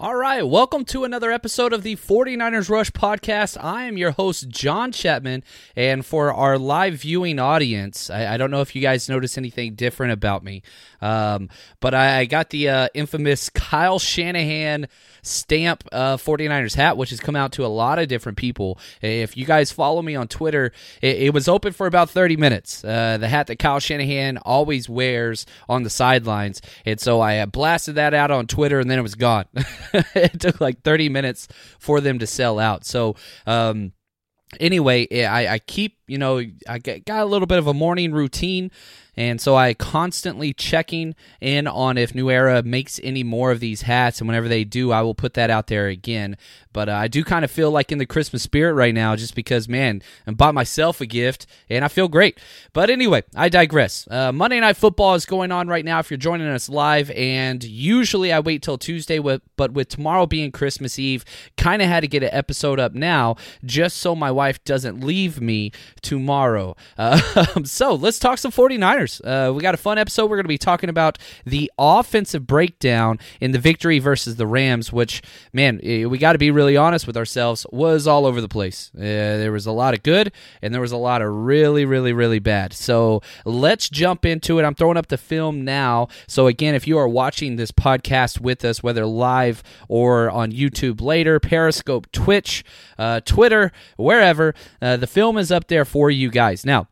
All right, welcome to another episode of the 49ers Rush podcast. I am your host, John Chapman, and for our live viewing audience, I, I don't know if you guys notice anything different about me, um, but I, I, got the uh, infamous Kyle Shanahan stamp uh, 49ers hat, which has come out to a lot of different people. If you guys follow me on Twitter, it, it was open for about 30 minutes. Uh, the hat that Kyle Shanahan always wears on the sidelines, and so I blasted that out on Twitter, and then it was gone. it took like 30 minutes for them to sell out. So, um, anyway, I, I keep, you know, I got a little bit of a morning routine. And so I constantly checking in on if New Era makes any more of these hats, and whenever they do, I will put that out there again. But uh, I do kind of feel like in the Christmas spirit right now, just because man, I bought myself a gift and I feel great. But anyway, I digress. Uh, Monday Night Football is going on right now. If you're joining us live, and usually I wait till Tuesday, with, but with tomorrow being Christmas Eve, kind of had to get an episode up now just so my wife doesn't leave me tomorrow. Uh, so let's talk some 49ers. Uh, we got a fun episode. We're going to be talking about the offensive breakdown in the victory versus the Rams, which, man, we got to be really honest with ourselves, was all over the place. Uh, there was a lot of good, and there was a lot of really, really, really bad. So let's jump into it. I'm throwing up the film now. So, again, if you are watching this podcast with us, whether live or on YouTube later, Periscope, Twitch, uh, Twitter, wherever, uh, the film is up there for you guys. Now,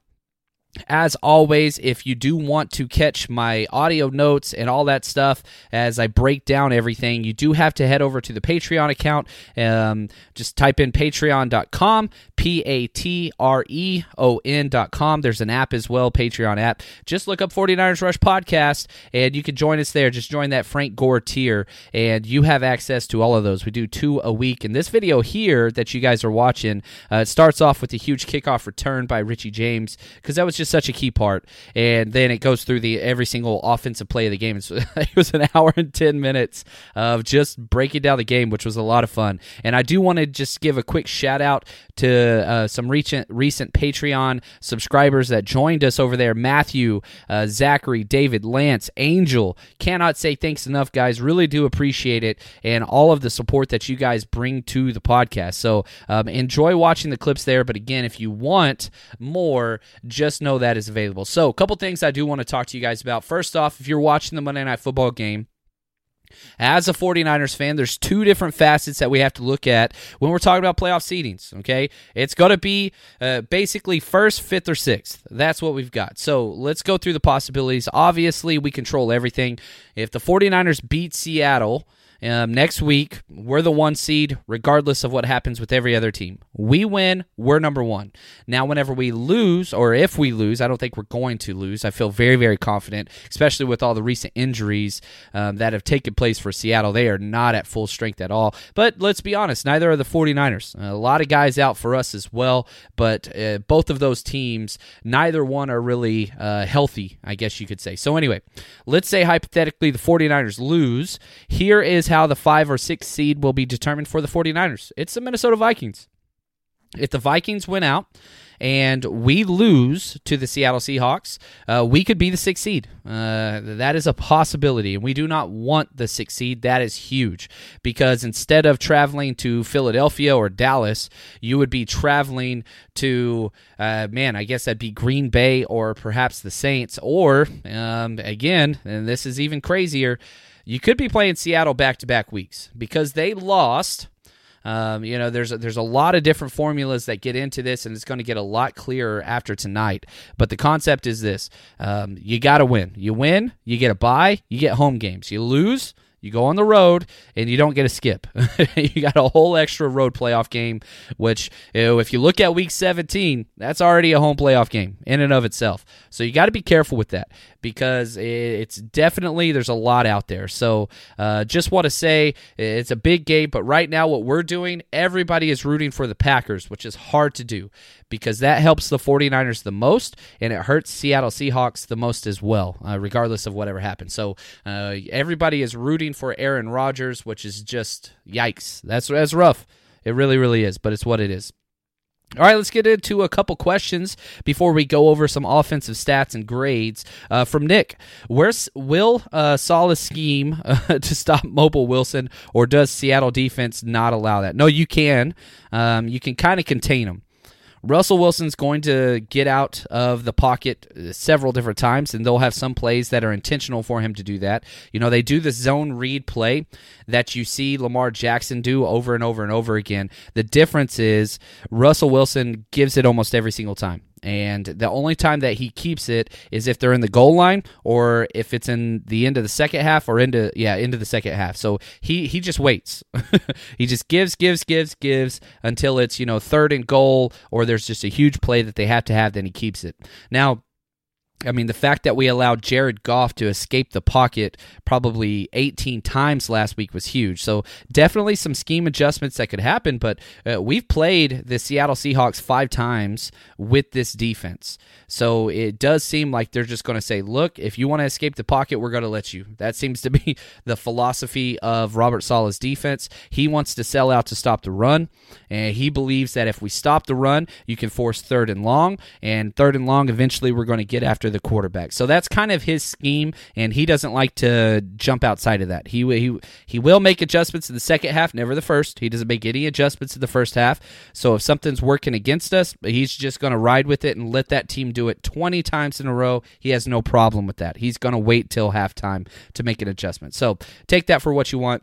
as always, if you do want to catch my audio notes and all that stuff as I break down everything, you do have to head over to the Patreon account. Um, just type in patreon.com, P A T R E O N.com. There's an app as well, Patreon app. Just look up 49ers Rush Podcast and you can join us there. Just join that Frank Gore tier and you have access to all of those. We do two a week. And this video here that you guys are watching, uh, starts off with a huge kickoff return by Richie James because that was just just such a key part. And then it goes through the every single offensive play of the game. it was an hour and ten minutes of just breaking down the game, which was a lot of fun. And I do want to just give a quick shout out to uh, some recent recent Patreon subscribers that joined us over there: Matthew, uh, Zachary, David, Lance, Angel. Cannot say thanks enough, guys. Really do appreciate it and all of the support that you guys bring to the podcast. So um, enjoy watching the clips there. But again, if you want more, just know that is available. So, a couple things I do want to talk to you guys about. First off, if you're watching the Monday Night Football game, as a 49ers fan, there's two different facets that we have to look at when we're talking about playoff seedings, okay? It's going to be uh, basically first, fifth, or sixth. That's what we've got. So let's go through the possibilities. Obviously, we control everything. If the 49ers beat Seattle, Um, next week, we're the one seed, regardless of what happens with every other team. We win, we're number one. Now, whenever we lose, or if we lose, I don't think we're going to lose. I feel very, very confident, especially with all the recent injuries um, that have taken place for Seattle. They are not at full strength at all. But let's be honest, neither are the 49ers. A lot of guys out for us as well, but uh, both of those teams, neither one are really uh, healthy, I guess you could say. So, anyway, let's say hypothetically the 49ers lose. Here is how the five or six seed will be determined for the 49ers it's the Minnesota Vikings. If the Vikings win out, and we lose to the Seattle Seahawks, uh, we could be the sixth seed. Uh, that is a possibility, and we do not want the sixth seed. That is huge because instead of traveling to Philadelphia or Dallas, you would be traveling to, uh, man, I guess that'd be Green Bay or perhaps the Saints, or um, again, and this is even crazier, you could be playing Seattle back to back weeks because they lost um, you know, there's a, there's a lot of different formulas that get into this, and it's going to get a lot clearer after tonight. But the concept is this: um, you got to win. You win, you get a bye, you get home games. You lose, you go on the road and you don't get a skip. you got a whole extra road playoff game, which you know, if you look at week 17, that's already a home playoff game in and of itself. So you got to be careful with that because it's definitely there's a lot out there. So uh, just want to say it's a big game, but right now what we're doing, everybody is rooting for the Packers, which is hard to do because that helps the 49ers the most and it hurts Seattle Seahawks the most as well, uh, regardless of whatever happens. So uh, everybody is rooting for Aaron Rodgers, which is just yikes. That's that's rough. It really, really is, but it's what it is. All right, let's get into a couple questions before we go over some offensive stats and grades. Uh, from Nick, where's will uh, Saleh's scheme uh, to stop Mobile Wilson, or does Seattle defense not allow that? No, you can. Um, you can kind of contain them. Russell Wilson's going to get out of the pocket uh, several different times, and they'll have some plays that are intentional for him to do that. You know, they do the zone read play that you see Lamar Jackson do over and over and over again. The difference is Russell Wilson gives it almost every single time. And the only time that he keeps it is if they're in the goal line or if it's in the end of the second half or into yeah, into the second half. So he he just waits. he just gives, gives, gives, gives until it's, you know, third and goal or there's just a huge play that they have to have, then he keeps it. Now I mean, the fact that we allowed Jared Goff to escape the pocket probably 18 times last week was huge. So, definitely some scheme adjustments that could happen, but uh, we've played the Seattle Seahawks five times with this defense. So, it does seem like they're just going to say, look, if you want to escape the pocket, we're going to let you. That seems to be the philosophy of Robert Saleh's defense. He wants to sell out to stop the run, and he believes that if we stop the run, you can force third and long, and third and long, eventually we're going to get after the quarterback. So that's kind of his scheme, and he doesn't like to jump outside of that. He he he will make adjustments in the second half, never the first. He doesn't make any adjustments in the first half. So if something's working against us, he's just going to ride with it and let that team do it 20 times in a row. He has no problem with that. He's going to wait till halftime to make an adjustment. So take that for what you want.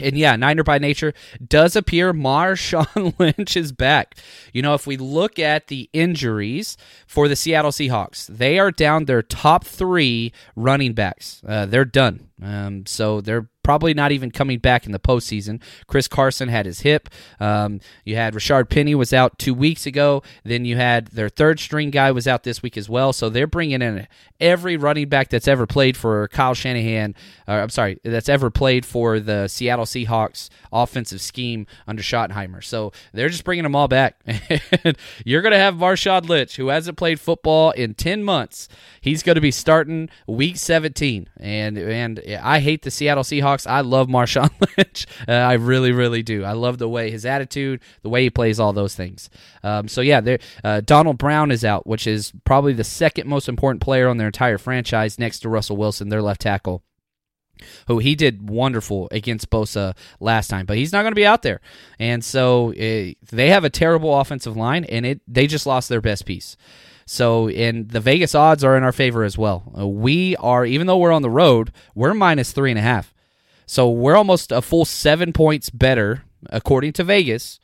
And yeah, Niner by nature does appear Marshawn Lynch is back. You know, if we look at the injuries for the Seattle Seahawks, they are down their top three running backs. Uh, they're done. Um, so they're probably not even coming back in the postseason. Chris Carson had his hip. Um, you had Rashaad Penny was out two weeks ago. Then you had their third string guy was out this week as well. So they're bringing in every running back that's ever played for Kyle Shanahan. Uh, I'm sorry, that's ever played for the Seattle Seahawks offensive scheme under Schottenheimer. So they're just bringing them all back. You're going to have Marshawn Lynch, who hasn't played football in 10 months. He's going to be starting week 17. And, and I hate the Seattle Seahawks. I love Marshawn Lynch. Uh, I really, really do. I love the way his attitude, the way he plays, all those things. Um, so yeah, uh, Duane Brown is out, which is probably the second most important player on their entire franchise, next to Russell Wilson, their left tackle who he did wonderful against Bosa last time, but he's not going to be out there. And so it, uh, they have a terrible offensive line, and it they just lost their best piece. So, and the Vegas odds are in our favor as well. Uh, we are, even though we're on the road, we're minus three and a half. So we're almost a full seven points better, according to Vegas,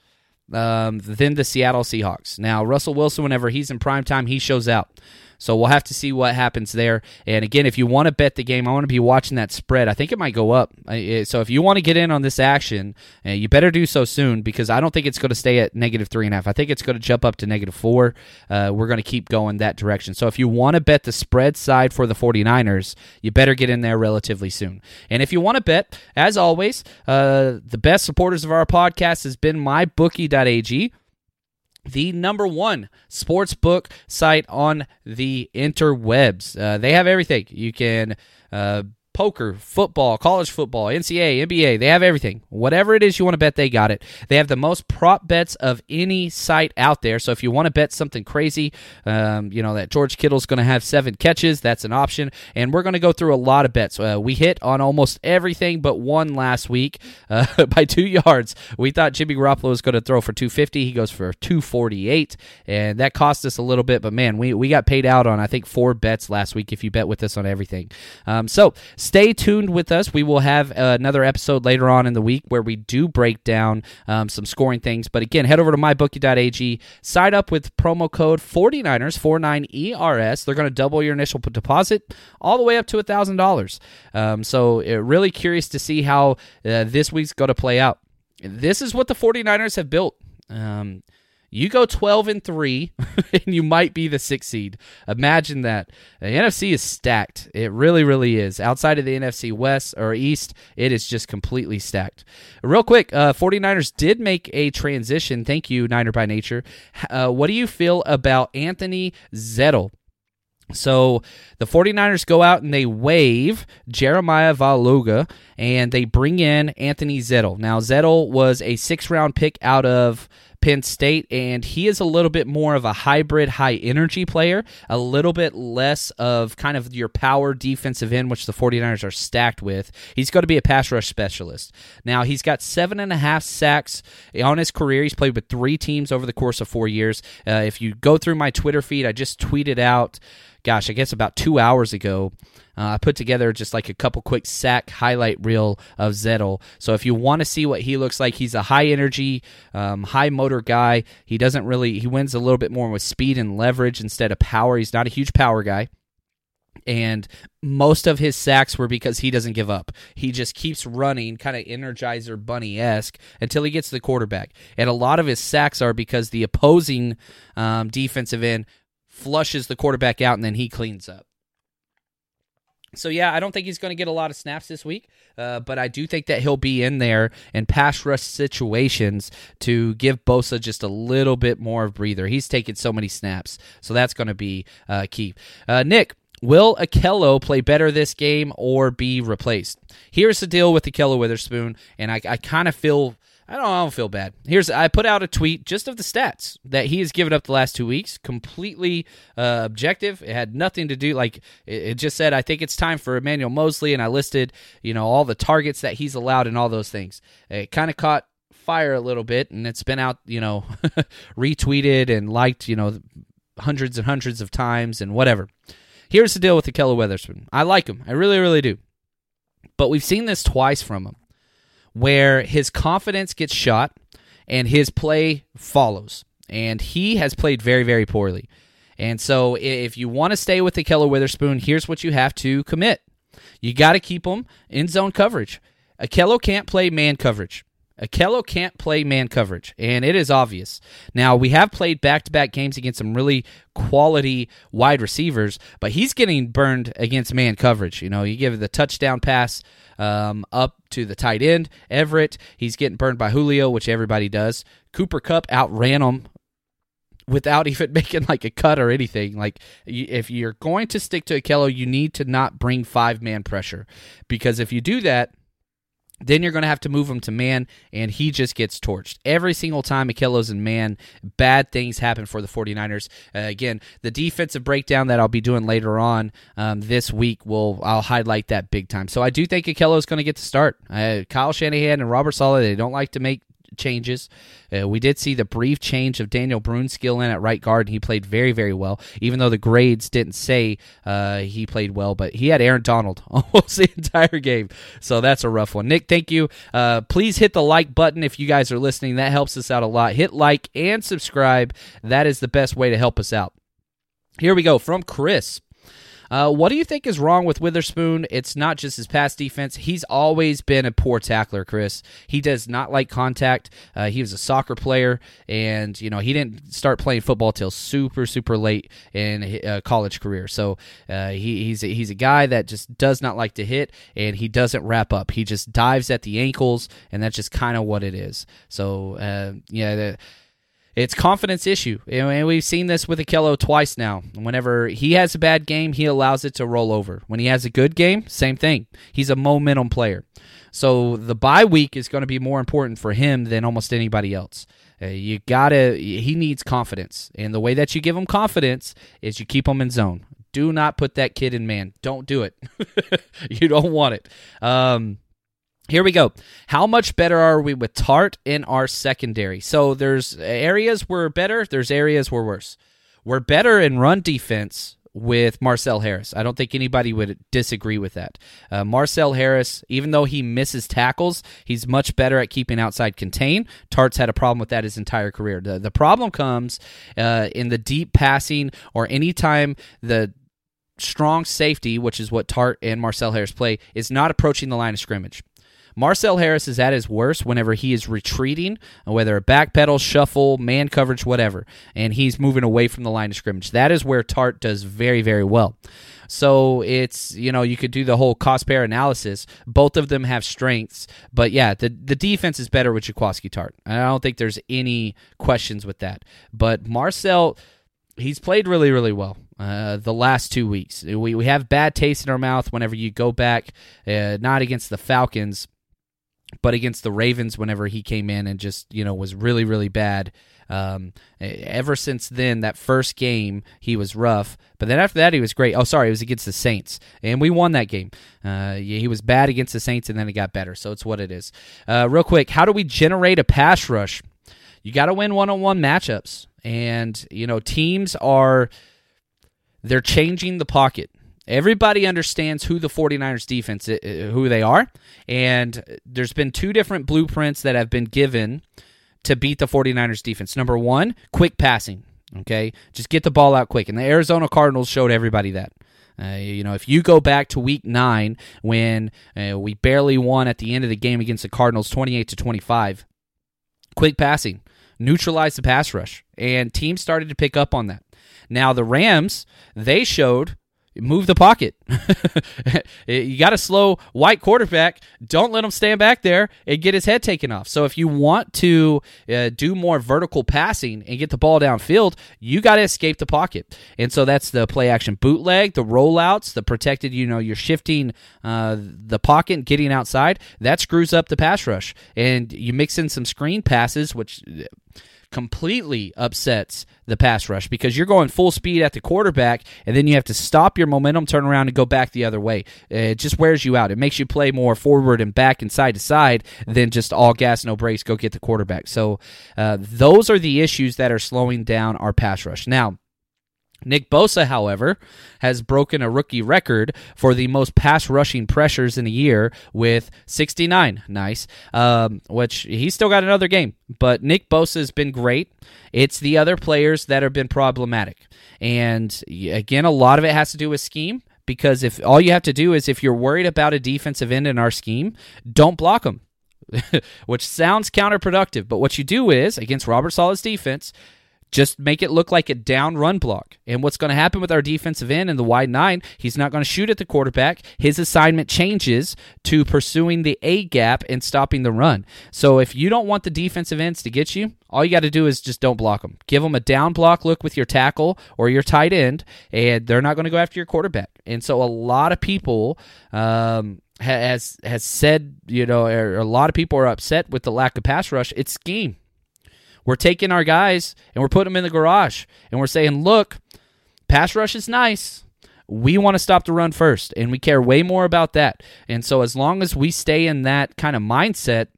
um, than the Seattle Seahawks. Now, Russell Wilson, whenever he's in prime time, he shows out. So we'll have to see what happens there. And again, if you want to bet the game, I want to be watching that spread. I think it might go up. So if you want to get in on this action, uh, you better do so soon because I don't think it's going to stay at negative three and a half. I think it's going to jump up to negative four. Uh, we're going to keep going that direction. So if you want to bet the spread side for the 49ers, you better get in there relatively soon. And if you want to bet, as always, uh, the best supporters of our podcast has been mybookie.ag the number one sports book site on the interwebs. Uh, they have everything. You can uh, poker, football, college football, NCAA, NBA. They have everything. Whatever it is you want to bet, they got it. They have the most prop bets of any site out there. So if you want to bet something crazy, um, you know, that George Kittle's going to have seven catches, that's an option. And we're going to go through a lot of bets. Uh, we hit on almost everything but one last week uh, by two yards. We thought Jimmy Garoppolo was going to throw for 250. He goes for 248. And that cost us a little bit, but man, we, we got paid out on, I think, four bets last week if you bet with us on everything. Um, so, stay tuned with us. We will have uh, another episode later on in the week where we do break down um, some scoring things. But again, head over to mybookie.ag, sign up with promo code 49ers, 49ERS. They're going to double your initial deposit all the way up to $1,000. Um, so, uh, really curious to see how uh, this week's going to play out. This is what the 49ers have built. Um, you go 12 and 3 and you might be the 6th seed. Imagine that. The NFC is stacked. It really really is. Outside of the NFC West or East, it is just completely stacked. Real quick, uh 49ers did make a transition. Thank you Niner by Nature. Uh, what do you feel about Anthony Zettel? So the 49ers go out and they waive Jeremiah Valoaga and they bring in Anthony Zettel. Now, Zettel was a six round pick out of Penn State, and he is a little bit more of a hybrid high energy player, a little bit less of kind of your power defensive end, which the 49ers are stacked with. He's going to be a pass rush specialist. Now, he's got seven and a half sacks on his career. He's played with three teams over the course of four years. Uh, if you go through my Twitter feed, I just tweeted out, gosh, I guess about two hours ago uh, I put together just like a couple quick sack highlight reel of Zettel. So if you want to see what he looks like, he's a high energy, um, high motor guy. He doesn't really he wins a little bit more with speed and leverage instead of power. He's not a huge power guy. And most of his sacks were because he doesn't give up. He just keeps running, kind of Energizer Bunny esque, until he gets to the quarterback. And a lot of his sacks are because the opposing um, defensive end flushes the quarterback out and then he cleans up. So yeah, I don't think he's going to get a lot of snaps this week, uh, but I do think that he'll be in there in pass rush situations to give Bosa just a little bit more of breather. He's taken so many snaps, so that's going to be uh, key. Uh, Nick, will Ahkello play better this game or be replaced? Here's the deal with Ahkello Witherspoon, and I, I kind of feel I don't, I don't feel bad. Here's I put out a tweet just of the stats that he has given up the last two weeks, completely uh, objective. It had nothing to do like it, it, just said I think it's time for Emmanuel Mosley, and I listed you know all the targets that he's allowed and all those things. It kind of caught fire a little bit, and it's been out you know retweeted and liked you know hundreds and hundreds of times and whatever. Here's the deal with Ahkello Witherspoon. I like him, I really really do, but we've seen this twice from him where his confidence gets shot and his play follows. And he has played very, very poorly. And so if you want to stay with Ahkello Witherspoon, here's what you have to commit. You got to keep him in zone coverage. Ahkello can't play man coverage. Ahkello can't play man coverage, and it is obvious. Now, we have played back to back games against some really quality wide receivers, but he's getting burned against man coverage. You know, you give the touchdown pass um, up to the tight end, Everett. He's getting burned by Julio, which everybody does. Cooper Kupp outran him without even making like a cut or anything. Like if you're going to stick to Ahkello, you need to not bring five man pressure because if you do that, then you're going to have to move him to man, and he just gets torched. Every single time Ahkello's in man, bad things happen for the 49ers. Uh, again, the defensive breakdown that I'll be doing later on um, this week will I'll highlight that big time. So I do think Ahkello's going to get to start. Uh, Kyle Shanahan and Robert Saleh, they don't like to make changes. Uh, we did see the brief change of Daniel Brunskill in at right guard, and he played very, very well, even though the grades didn't say uh, he played well, but he had Aaron Donald almost the entire game. So that's a rough one. Nick, thank you. Uh, please hit the like button if you guys are listening. That helps us out a lot. Hit like and subscribe. That is the best way to help us out. Here we go from Chris. Uh, what do you think is wrong with Witherspoon? It's not just his pass defense. He's always been a poor tackler, Chris. He does not like contact. Uh, he was a soccer player, and you know he didn't start playing football till super super late in uh, college career. So uh, he, he's a, he's a guy that just does not like to hit, and he doesn't wrap up. He just dives at the ankles, and that's just kind of what it is. So uh, yeah. The, it's confidence issue. And we've seen this with Ahkello twice now. Whenever he has a bad game, he allows it to roll over. When he has a good game, same thing. He's a momentum player. So the bye week is going to be more important for him than almost anybody else. Uh, you gotta. He needs confidence, and the way that you give him confidence is you keep him in zone. Do not put that kid in man. Don't do it. you don't want it. Um, here we go. How much better are we with Tartt in our secondary? So there's areas where we're better, there's areas where we're worse. We're better in run defense with Marcel Harris. I don't think anybody would disagree with that. Uh, Marcel Harris, even though he misses tackles, he's much better at keeping outside contain. Tartt's had a problem with that his entire career. The, the problem comes uh, in the deep passing or anytime the strong safety, which is what Tart and Marcel Harris play, is not approaching the line of scrimmage. Marcel Harris is at his worst whenever he is retreating, whether a backpedal, shuffle, man coverage, whatever, and he's moving away from the line of scrimmage. That is where Tartt does very, very well. So it's you know you could do the whole cost pair analysis. Both of them have strengths, but yeah, the the defense is better with Jaquiski Tartt. I don't think there's any questions with that. But Marcel, he's played really really well. Uh, the last two weeks, we we have bad taste in our mouth whenever you go back, uh, not against the Falcons, but against the Ravens, whenever he came in and just you know was really really bad. Um, ever since then, that first game he was rough, but then after that he was great. Oh, sorry, it was against the Saints, and we won that game. Uh, he was bad against the Saints, and then it got better. So it's what it is. Uh, real quick, how do we generate a pass rush? You got to win one on one matchups, and you know teams are they're changing the pocket. Everybody understands who the 49ers defense who they are and there's been two different blueprints that have been given to beat the 49ers defense. Number 1, quick passing, okay? Just get the ball out quick. And the Arizona Cardinals showed everybody that. Uh, you know, if you go back to Week Nine when uh, we barely won at the end of the game against the Cardinals, twenty-eight to twenty-five, quick passing neutralized the pass rush, and teams started to pick up on that. Now the Rams, they showed move the pocket. you got a slow white quarterback. Don't let him stand back there and get his head taken off. So if you want to uh, do more vertical passing and get the ball downfield, you got to escape the pocket. And so that's the play action bootleg, the rollouts, the protected. You know, you're shifting uh, the pocket, getting outside. That screws up the pass rush, and you mix in some screen passes, which completely upsets the pass rush because you're going full speed at the quarterback and then you have to stop your momentum, turn around, and go back the other way. It just wears you out. It makes you play more forward and back and side to side than just all gas, no brakes, go get the quarterback. So uh, those are the issues that are slowing down our pass rush. Now, Nick Bosa, however, has broken a rookie record for the most pass rushing pressures in a year with 69. Nice. Um, which he's still got another game. But Nick Bosa has been great. It's the other players that have been problematic. And again, a lot of it has to do with scheme because if all you have to do is if you're worried about a defensive end in our scheme, don't block them. which sounds counterproductive, but what you do is against Robert Saleh's defense, just make it look like a down run block. And what's going to happen with our defensive end in the wide nine, he's not going to shoot at the quarterback. His assignment changes to pursuing the A gap and stopping the run. So if you don't want the defensive ends to get you, all you got to do is just don't block them. Give them a down block look with your tackle or your tight end, and they're not going to go after your quarterback. And so a lot of people um, has has said, you know, a lot of people are upset with the lack of pass rush. It's scheme. We're taking our guys and we're putting them in the garage and we're saying, look, pass rush is nice. We want to stop the run first, and we care way more about that. And so, as long as we stay in that kind of mindset,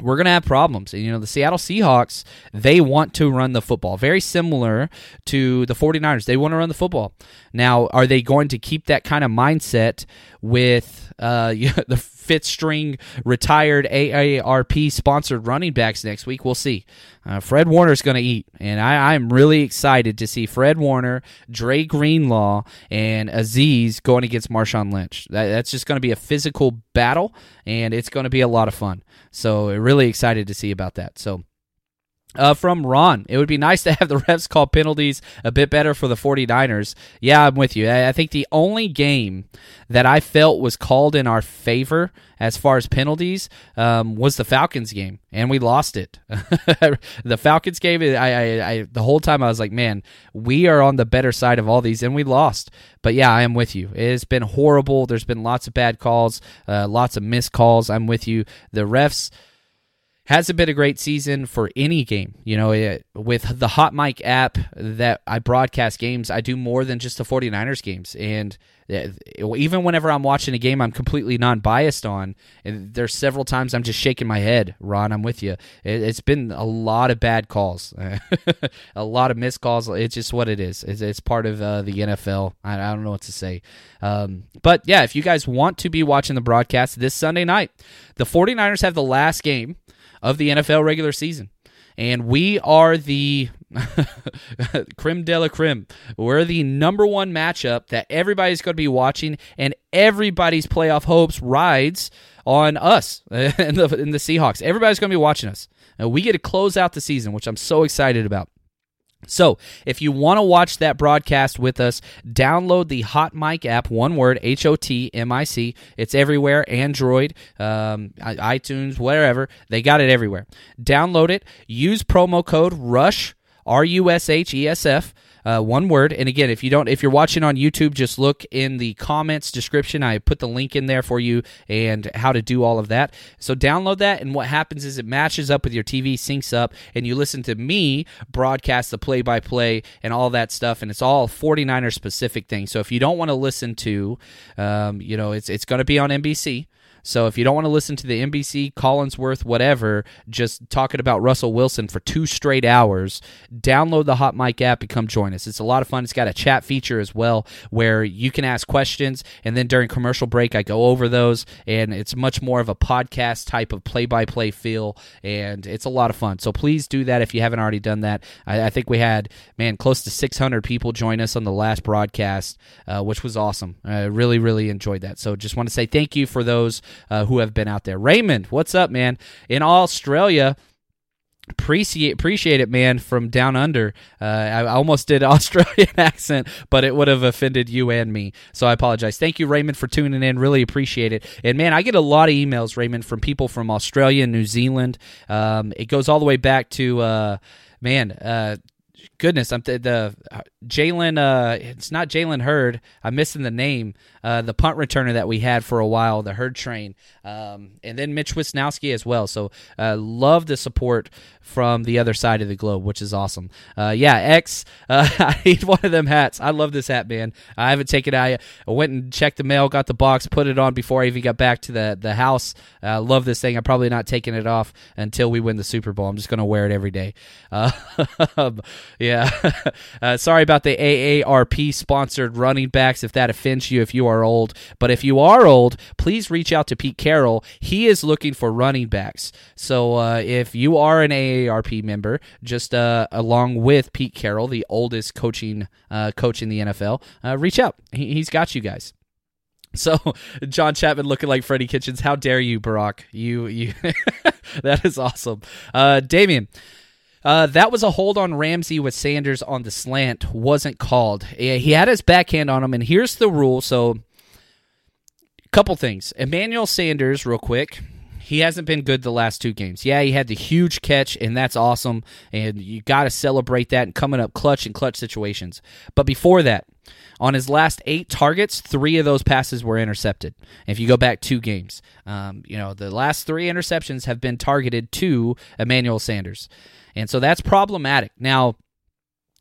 we're going to have problems. And, you know, the Seattle Seahawks, they want to run the football. Very similar to the 49ers. They want to run the football. Now, are they going to keep that kind of mindset with uh, the fifth string retired AARP sponsored running backs next week? We'll see. Uh, Fred Warner's going to eat. And I, I'm really excited to see Fred Warner, Dre Greenlaw, and Azeez going against Marshawn Lynch. That, that's just going to be a physical battle, and it's going to be a lot of fun. So, really excited to see about that. So, uh, from Ron, it would be nice to have the refs call penalties a bit better for the 49ers. Yeah, I'm with you. I, think the only game that I felt was called in our favor as far as penalties um, was the Falcons game, and we lost it. the Falcons game, I, I, I, the whole time I was like, man, we are on the better side of all these, and we lost. But yeah, I am with you. It has been horrible. There's been lots of bad calls, uh, lots of missed calls. I'm with you. The refs hasn't been a great season for any game. You know, it, with the Hot Mic app that I broadcast games, I do more than just the 49ers games. And uh, even whenever I'm watching a game I'm completely non-biased on, and there's several times I'm just shaking my head, Ron, I'm with you. It, has been a lot of bad calls, a lot of missed calls. It's just what it is. It's, it's part of uh, the NFL. I, I, don't know what to say. Um, but yeah, if you guys want to be watching the broadcast this Sunday night, the 49ers have the last game of the NFL regular season. And we are the creme de la creme. We're the number one matchup that everybody's going to be watching, and everybody's playoff hopes rides on us and the, the Seahawks. Everybody's going to be watching us. And we get to close out the season, which I'm so excited about. So, if you want to watch that broadcast with us, download the Hot Mic app, one word, H O T M I C. It's everywhere Android, um, iTunes, wherever. They got it everywhere. Download it. Use promo code RUSH, R U S H E S F uh, one word. And again, if you don't, if you're watching on YouTube, just look in the comments description. I put the link in there for you and how to do all of that. So download that, and what happens is it matches up with your TV, syncs up, and you listen to me broadcast the play by play and all that stuff. And it's all 49er specific things. So if you don't want to listen to, um, you know, it's it's going to be on NBC. So if you don't want to listen to the NBC, Collinsworth, whatever, just talking about Russell Wilson for two straight hours, download the Hot Mic app and come join us. It's a lot of fun. It's got a chat feature as well where you can ask questions, and then during commercial break, I go over those, and it's much more of a podcast type of play by play feel, and it's a lot of fun. So please do that if you haven't already done that. I, I think we had, man, close to 600 people join us on the last broadcast, uh, which was awesome. I really, really enjoyed that. So just want to say thank you for those uh, who have been out there. Raymond, what's up, man? In Australia, appreciate appreciate it man from down under. Uh, i almost did australian accent but it would have offended you and me. So i apologize. Thank you raymond for tuning in. Really appreciate it. And man i get a lot of emails raymond from people from australia new zealand. Um, it goes all the way back to uh, man uh, goodness, I'm th- the Jalen. Uh, it's not Jalen Hurd. I'm missing the name. Uh, the punt returner that we had for a while, the Hurd train, um, and then Mitch Wishnowsky as well. So uh, love the support from the other side of the globe, which is awesome. Uh, yeah, X. Uh, I need one of them hats. I love this hat, man. I haven't taken it. Out yet. I went and checked the mail, got the box, put it on before I even got back to the the house. Uh, love this thing. I'm probably not taking it off until we win the Super Bowl. I'm just gonna wear it every day. Uh, yeah. sorry about the AARP sponsored running backs if that offends you if you are old. But if you are old, please reach out to Pete Carroll. He is looking for running backs. So uh, if you are an AARP member, just uh, along with Pete Carroll, the oldest coaching uh, coach in the NFL, uh, reach out. He, he's got you guys. So John Chapman looking like Freddie Kitchens. How dare you, Barack? You you that is awesome. Uh Damien, uh, that was a hold on Ramsey with Sanders on the slant. Wasn't called. He had his backhand on him, and here's the rule. So, a couple things. Emmanuel Sanders, real quick. He hasn't been good the last two games. Yeah, he had the huge catch, and that's awesome. And you got to celebrate that and coming up clutch and clutch situations. But before that, on his last eight targets, three of those passes were intercepted. If you go back two games, um, you know the last three interceptions have been targeted to Emmanuel Sanders. And so that's problematic. Now,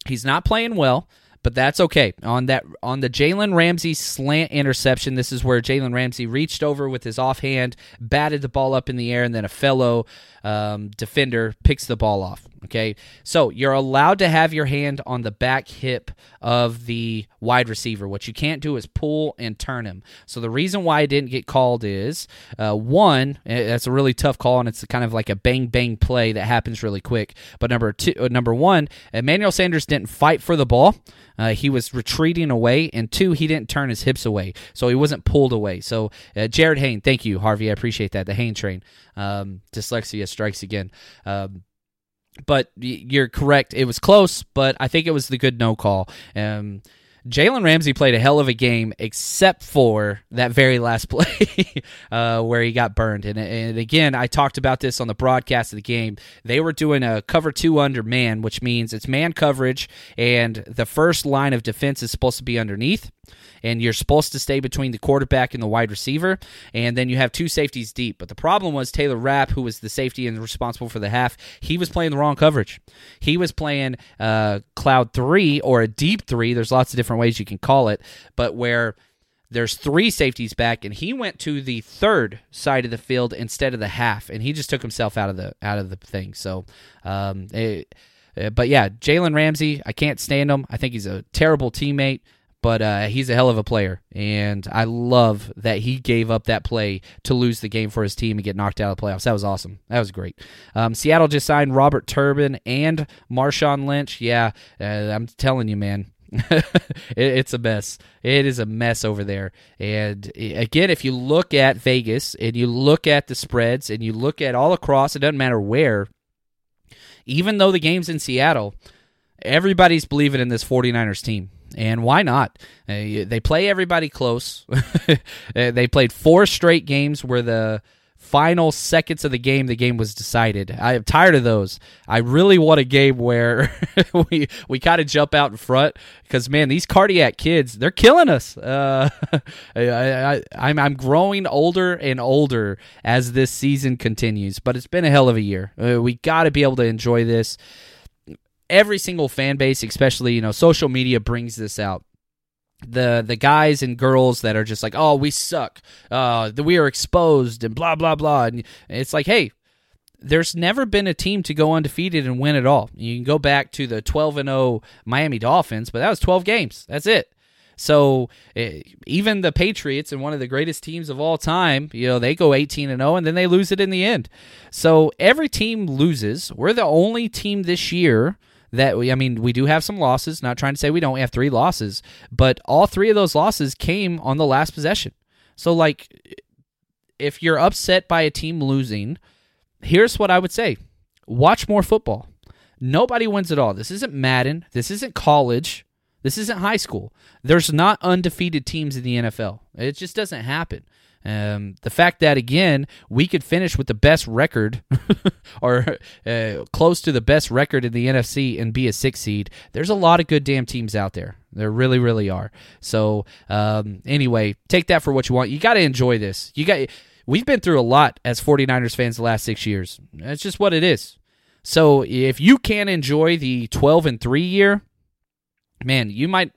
he's not playing well, but that's okay. On that on the Jalen Ramsey slant interception, this is where Jalen Ramsey reached over with his offhand, batted the ball up in the air, and then a fellow um, defender picks the ball off. Okay, so you're allowed to have your hand on the back hip of the wide receiver. What you can't do is pull and turn him. So the reason why I didn't get called is uh, one, eh, that's a really tough call, and it's kind of like a bang bang play that happens really quick. But number two, uh, number one, Emmanuel Sanders didn't fight for the ball. Uh, he was retreating away, and two, he didn't turn his hips away, so he wasn't pulled away. So uh, Jarryd Hayne, thank you, Harvey, I appreciate that. The Hayne train, um, dyslexia strikes again. Um, but you're correct. It was close, but I think it was the good no call. Um, Jalen Ramsey played a hell of a game, except for that very last play uh, where he got burned. And, and, again, I talked about this on the broadcast of the game. They were doing a cover two under man, which means it's man coverage, and the first line of defense is supposed to be underneath and you're supposed to stay between the quarterback and the wide receiver, and then you have two safeties deep. But the problem was Taylor Rapp, who was the safety and responsible for the half, he was playing the wrong coverage. He was playing uh, cloud three or a deep three. There's lots of different ways you can call it, but where there's three safeties back and he went to the third side of the field instead of the half and he just took himself out of the out of the thing so um, it, uh, but yeah jalen ramsey i can't stand him i think he's a terrible teammate but uh, he's a hell of a player, and I love that he gave up that play to lose the game for his team and get knocked out of the playoffs. That was awesome. That was great. Um, Seattle just signed Robert Turbin and Marshawn Lynch. Yeah, uh, I'm telling you, man. it's a mess. It is a mess over there. And again, if you look at Vegas and you look at the spreads and you look at all across, it doesn't matter where, even though the game's in Seattle, everybody's believing in this 49ers team and why not? Uh, they play everybody close. Uh, they played four straight games where the final seconds of the game the game was decided. I am tired of those. I really want a game where we we kind of jump out in front because man, these cardiac kids they're killing us. Uh, I, I, I'm I'm growing older and older as this season continues, but it's been a hell of a year. Uh, we got to be able to enjoy this every single fan base, especially you know social media, brings this out. The the guys and girls that are just like, oh, we suck, uh, we are exposed, and blah blah blah, and it's like, hey, there's never been a team to go undefeated and win it all. You can go back to the 12 and 0 Miami Dolphins, but that was 12 games. That's it. So eh, even the Patriots and one of the greatest teams of all time, you know, they go 18 and 0 and then they lose it in the end. So every team loses. We're the only team this year that we, I mean, we do have some losses. Not trying to say we don't we have three losses, but all three of those losses came on the last possession. So, like, if you're upset by a team losing, here's what I would say: watch more football. Nobody wins it all. This isn't Madden. This isn't college. This isn't high school. There's not undefeated teams in the NFL. It just doesn't happen. Um, the fact that again we could finish with the best record, or uh, close to the best record in the NFC and be a six seed. There's a lot of good damn teams out there. There really, really are. So um, anyway, take that for what you want. You got to enjoy this. You got. We've been through a lot as 49ers fans the last six years. That's just what it is. So if you can't enjoy the 12 and three year, man, you might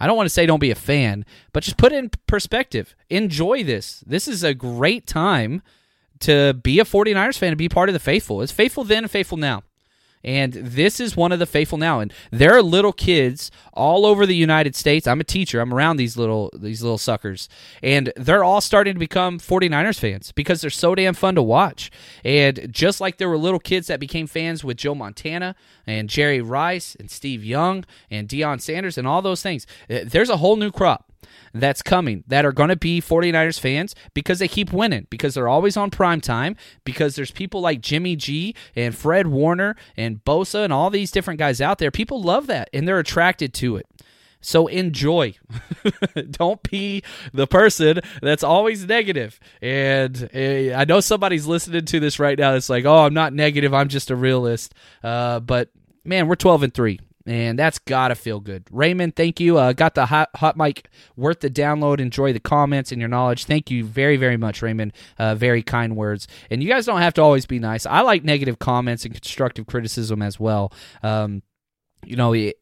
I don't want to say don't be a fan, but just put it in perspective. Enjoy this. This is a great time to be a 49ers fan and be part of the faithful. It's faithful then and faithful now. And this is one of the faithful now. And there are little kids all over the United States. I'm a teacher. I'm around these little these little suckers. And they're all starting to become 49ers fans because they're so damn fun to watch. And just like there were little kids that became fans with Joe Montana and Jerry Rice and Steve Young and Deion Sanders and all those things, eh, there's a whole new crop that's coming that are going to be 49ers fans because they keep winning, because they're always on prime time, because there's people like Jimmy G and Fred Warner and Bosa and all these different guys out there. People love that and they're attracted to it. So enjoy. Don't be the person that's always negative. And uh, I know somebody's listening to this right now. It's like, oh, I'm not negative. I'm just a realist. Uh, but man, we're 12 and three and that's gotta feel good. Raymond, thank you. Uh, got the hot, hot mic worth the download. Enjoy the comments and your knowledge. Thank you very, very much, Raymond. Uh, very kind words. And you guys don't have to always be nice. I like negative comments and constructive criticism as well. Um, you know, it,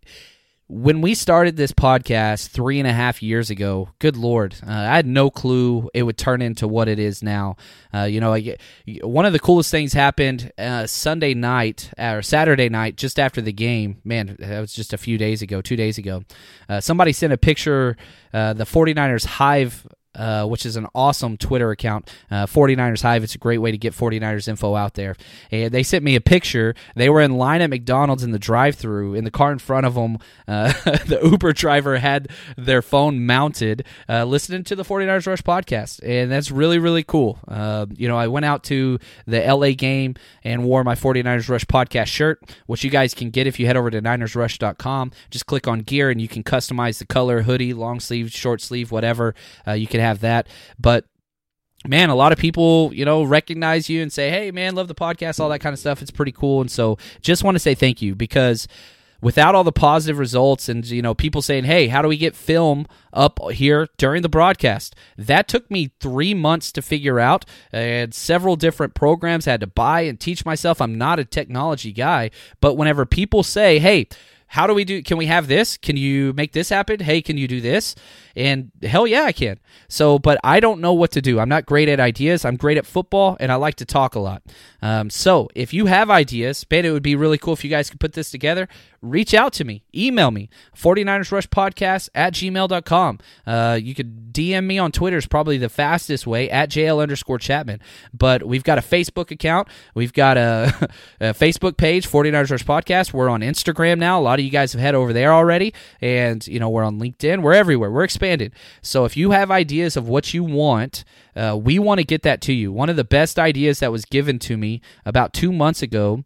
when we started this podcast three and a half years ago, good lord, uh, I had no clue it would turn into what it is now. Uh, you know, I, one of the coolest things happened uh, Sunday night or Saturday night, just after the game. Man, that was just a few days ago, two days ago. Uh, somebody sent a picture. Uh, the 49ers Hive uh, which is an awesome Twitter account, uh, 49ers Hive. It's a great way to get 49ers info out there. And they sent me a picture. They were in line at McDonald's in the drive through. In the car in front of them, uh, the Uber driver had their phone mounted, uh, listening to the 49ers Rush podcast. And that's really, really cool. Uh, you know, I went out to the LA game and wore my 49ers Rush podcast shirt, which you guys can get if you head over to NinersRush.com. Just click on gear and you can customize the color, hoodie, long sleeve, short sleeve, whatever. You can have have that. But man, a lot of people, you know, recognize you and say, "Hey, man, love the podcast," all that kind of stuff. It's pretty cool, and so just want to say thank you because without all the positive results and you know people saying hey how do we get film up here during the broadcast? That took me three months to figure out i had several different programs I had to buy and teach myself. I'm not a technology guy but whenever people say hey how do we do can we have this? Can you make this happen? Hey can you do this and hell yeah i can. So but i don't know what to do. I'm not great at ideas. I'm great at football and i like to talk a lot. Um, so if you have ideas man it would be really cool if you guys could put this together. Reach out to me. Email me. 49ers rush podcast at gmail.com uh, you could dm me on twitter is probably the fastest way at jl underscore chapman. But we've got a facebook account. We've got a, a facebook page 49ers rush podcast. We're on instagram now. A lot of you guys have head over there already. And you know we're on linkedin. We're everywhere. We're expanded so if you have ideas of what you want uh, we want to get that to you one of the best ideas that was given to me about two months ago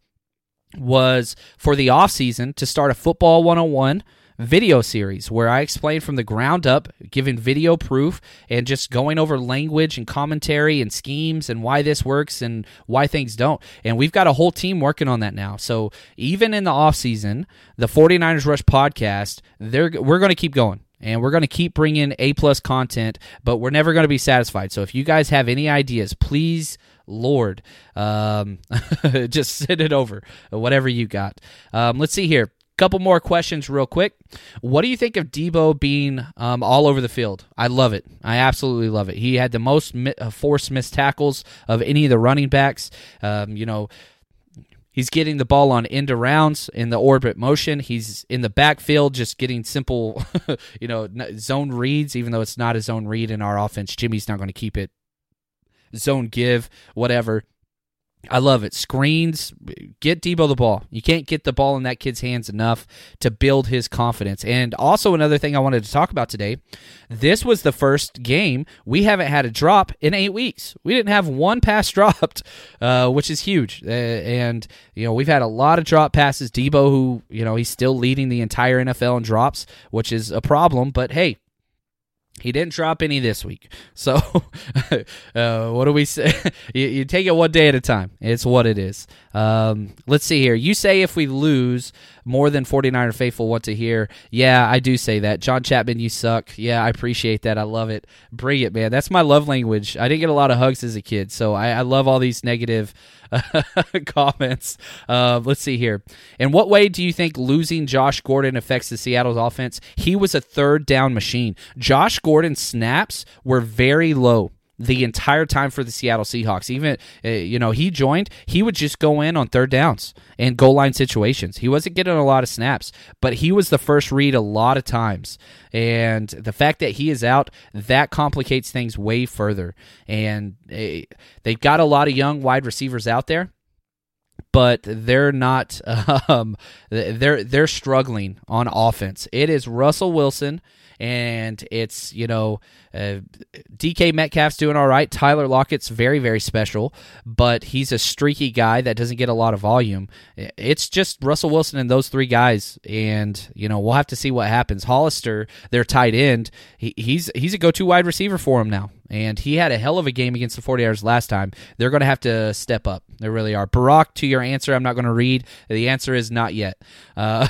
was for the off season to start a football 101 video series where I explain from the ground up, giving video proof and just going over language and commentary and schemes and why this works and why things don't. And we've got a whole team working on that now. So even in the off season, the 49ers Rush podcast, they're we're going to keep going and we're going to keep bringing A plus content, but we're never going to be satisfied. So if you guys have any ideas, please Lord. Um, just send it over, whatever you got. Um, let's see here. Couple more questions, real quick. What do you think of Deebo being um, all over the field? I love it. I absolutely love it. He had the most mi- uh, forced missed tackles of any of the running backs. Um, you know, He's getting the ball on end rounds in the orbit motion. He's in the backfield just getting simple, you know, zone reads, even though it's not a zone read in our offense. Jimmy's not going to keep it zone give, whatever. I love it. Screens, get Deebo the ball. You can't get the ball in that kid's hands enough to build his confidence. And also, another thing I wanted to talk about today this was the first game we haven't had a drop in eight weeks. We didn't have one pass dropped, uh, which is huge. Uh, and, you know, we've had a lot of drop passes. Deebo, who, you know, he's still leading the entire NFL in drops, which is a problem. But hey, he didn't drop any this week. So, uh, what do we say? you, you, take it one day at a time. It's what it is. Um, let's see here. You say if we lose, more than 49er faithful want to hear. Yeah, I do say that. John Chapman, you suck. Yeah, I appreciate that. I love it. Bring it, man. That's my love language. I didn't get a lot of hugs as a kid, so I, I love all these negative comments. Uh, let's see here. In what way do you think losing Josh Gordon affects the Seattle's offense? He was a third down machine. Josh Gordon's snaps were very low the entire time for the Seattle Seahawks. Even uh, you know he joined, he would just go in on third downs and goal line situations. He wasn't getting a lot of snaps, but he was the first read a lot of times. And the fact that he is out, that complicates things way further. And uh, they've got a lot of young wide receivers out there but they're not um, they're they're struggling on offense. It is Russell Wilson and it's you know uh, DK Metcalf's doing all right. Tyler Lockett's very very special, but he's a streaky guy that doesn't get a lot of volume. It's just Russell Wilson and those three guys, and you know we'll have to see what happens. Hollister, their tight end, he, he's he's a go to wide receiver for him now and he had a hell of a game against the 49ers last time. They're going to have to step up. They really are. Barack, to your answer, I'm not going to read. The answer is not yet. Uh,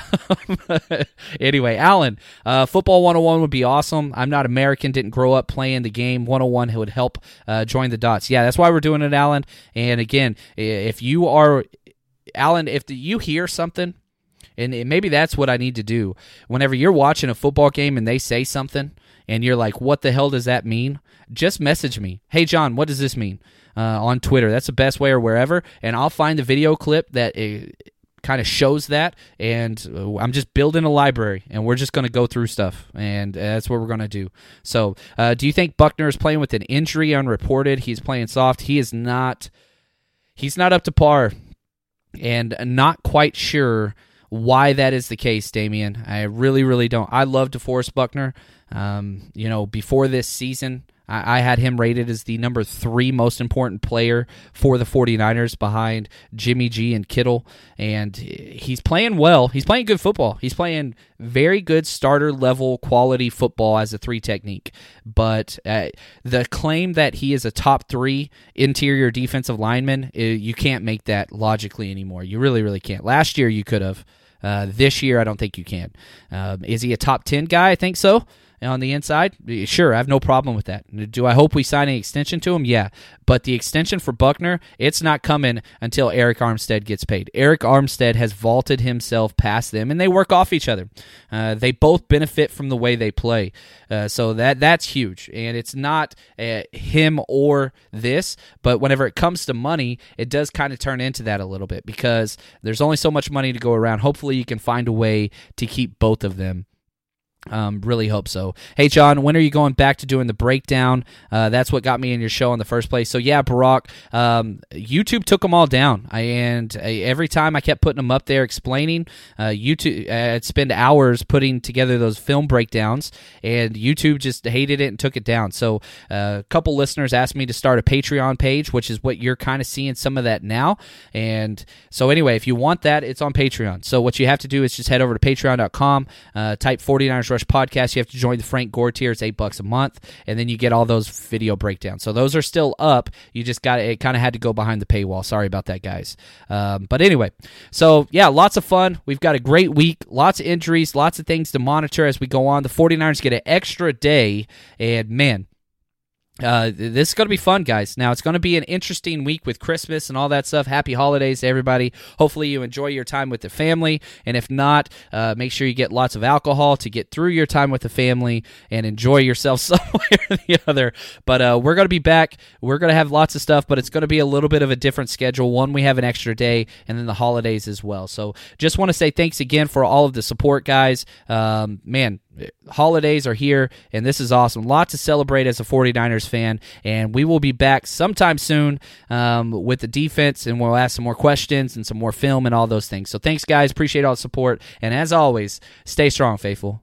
anyway, Alan, uh, football 101 would be awesome. I'm not American, didn't grow up playing the game. 101 would help uh, join the dots. Yeah, that's why we're doing it, Alan. And again, if you are, Alan, if you hear something And maybe that's what I need to do. Whenever you're watching a football game and they say something and you're like, what the hell does that mean? Just message me. Hey, John, what does this mean? Uh, on Twitter. That's the best way or wherever. And I'll find the video clip that uh, kind of shows that. And uh, I'm just building a library and we're just going to go through stuff. And that's what we're going to do. So, uh, do you think Buckner is playing with an injury unreported? He's playing soft. He is not. He's not up to par and not quite sure why that is the case, Damien. I really, really don't. I love DeForest Buckner. Um, you know, before this season, I, I had him rated as the number three most important player for the 49ers behind Jimmy G and Kittle. And he's playing well. He's playing good football. He's playing very good starter level quality football as a three technique. But uh, the claim that he is a top three interior defensive lineman, uh, you can't make that logically anymore. You really, really can't. Last year, you could have. Uh, this year, I don't think you can. Um, is he a top 10 guy? I think so on the inside, sure, I have no problem with that. Do I hope we sign an extension to him? Yeah. But the extension for Buckner, it's not coming until Arik Armstead gets paid. Arik Armstead has vaulted himself past them, and they work off each other. Uh, they both benefit from the way they play. Uh, so that that's huge. And it's not uh, him or this, but whenever it comes to money, it does kind of turn into that a little bit because there's only so much money to go around. Hopefully, you can find a way to keep both of them. Um, really hope so. Hey, John, when are you going back to doing the breakdown? Uh, that's what got me in your show in the first place. So, yeah, Barack, um, YouTube took them all down. I, and uh, every time I kept putting them up there explaining, uh, YouTube, uh, I'd spend hours putting together those film breakdowns, and YouTube just hated it and took it down. So, uh, a couple listeners asked me to start a Patreon page, which is what you're kind of seeing some of that now. And so, anyway, if you want that, it's on Patreon. So, what you have to do is just head over to patreon.com, uh, type 49ers Rush podcast. You have to join the Frank Gore tier. It's eight bucks a month, and then you get all those video breakdowns. So those are still up. You just got it. Kind of had to go behind the paywall. Sorry about that, guys. Um, but anyway, so yeah, lots of fun. We've got a great week. Lots of injuries. Lots of things to monitor as we go on. The 49ers get an extra day, and man, uh, this is going to be fun, guys. Now, it's going to be an interesting week with Christmas and all that stuff. Happy holidays to everybody. Hopefully, you enjoy your time with the family. And if not, uh, make sure you get lots of alcohol to get through your time with the family and enjoy yourself somewhere or the other. But uh, we're going to be back. We're going to have lots of stuff, but it's going to be a little bit of a different schedule. One, we have an extra day, and then the holidays as well. So just want to say thanks again for all of the support, guys. Um, man, holidays are here, and this is awesome. Lot to celebrate as a 49ers fan, and we will be back sometime soon um, with the defense, and we'll ask some more questions and some more film and all those things. So thanks, guys. Appreciate all the support, and as always, stay strong, faithful.